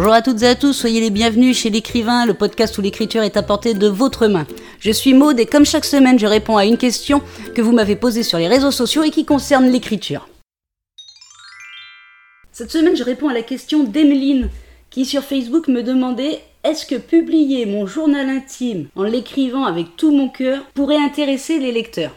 Bonjour à toutes et à tous, soyez les bienvenus chez l'écrivain, le podcast où l'écriture est apportée de votre main. Je suis Maude et comme chaque semaine, je réponds à une question que vous m'avez posée sur les réseaux sociaux et qui concerne l'écriture. Cette semaine, je réponds à la question d'Emeline qui sur Facebook me demandait est-ce que publier mon journal intime en l'écrivant avec tout mon cœur pourrait intéresser les lecteurs?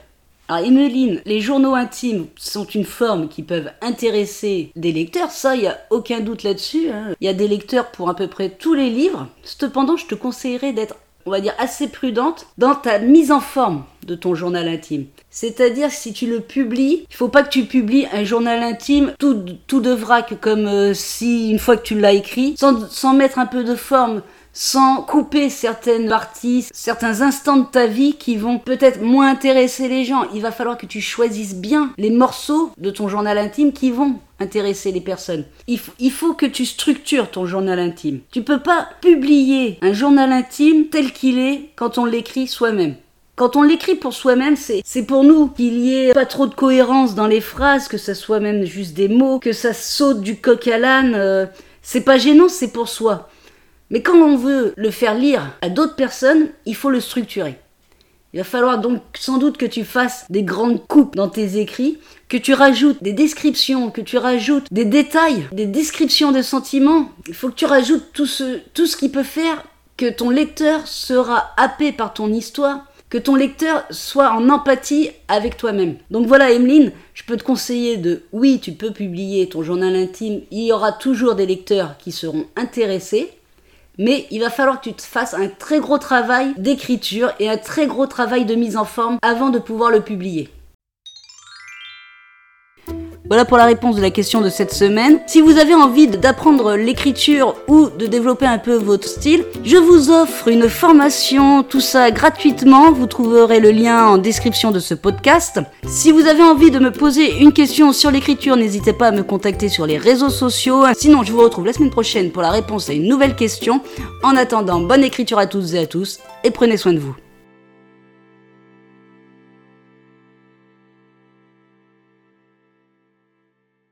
Alors Emeline, les journaux intimes sont une forme qui peuvent intéresser des lecteurs, ça, il n'y a aucun doute là-dessus. Hein. Il y a des lecteurs pour à peu près tous les livres. Cependant, je te conseillerais d'être, on va dire, assez prudente dans ta mise en forme de ton journal intime. C'est-à-dire, si tu le publies, il faut pas que tu publies un journal intime tout, tout de vrac, comme euh, si, une fois que tu l'as écrit, sans, sans mettre un peu de forme sans couper certaines parties, certains instants de ta vie qui vont peut-être moins intéresser les gens. Il va falloir que tu choisisses bien les morceaux de ton journal intime qui vont intéresser les personnes. Il, faut que tu structures ton journal intime. Tu peux pas publier un journal intime tel qu'il est quand on l'écrit soi-même. Quand on l'écrit pour soi-même, c'est pour nous qu'il y ait pas trop de cohérence dans les phrases, que ça soit même juste des mots, que ça saute du coq à l'âne. Euh, c'est pas gênant, c'est pour soi. Mais quand on veut le faire lire à d'autres personnes, il faut le structurer. Il va falloir donc sans doute que tu fasses des grandes coupes dans tes écrits, que tu rajoutes des descriptions, que tu rajoutes des détails, des descriptions de sentiments. Il faut que tu rajoutes tout ce, tout ce qui peut faire que ton lecteur sera happé par ton histoire, que ton lecteur soit en empathie avec toi-même. Donc voilà, Emeline, je peux te conseiller de, oui, tu peux publier ton journal intime, il y aura toujours des lecteurs qui seront intéressés, mais il va falloir que tu te fasses un très gros travail d'écriture et un très gros travail de mise en forme avant de pouvoir le publier. Voilà pour la réponse de la question de cette semaine. Si vous avez envie d'apprendre l'écriture ou de développer un peu votre style, je vous offre une formation, tout ça gratuitement. Vous trouverez le lien en description de ce podcast. Si vous avez envie de me poser une question sur l'écriture, n'hésitez pas à me contacter sur les réseaux sociaux. Sinon, je vous retrouve la semaine prochaine pour la réponse à une nouvelle question. En attendant, bonne écriture à toutes et à tous et prenez soin de vous.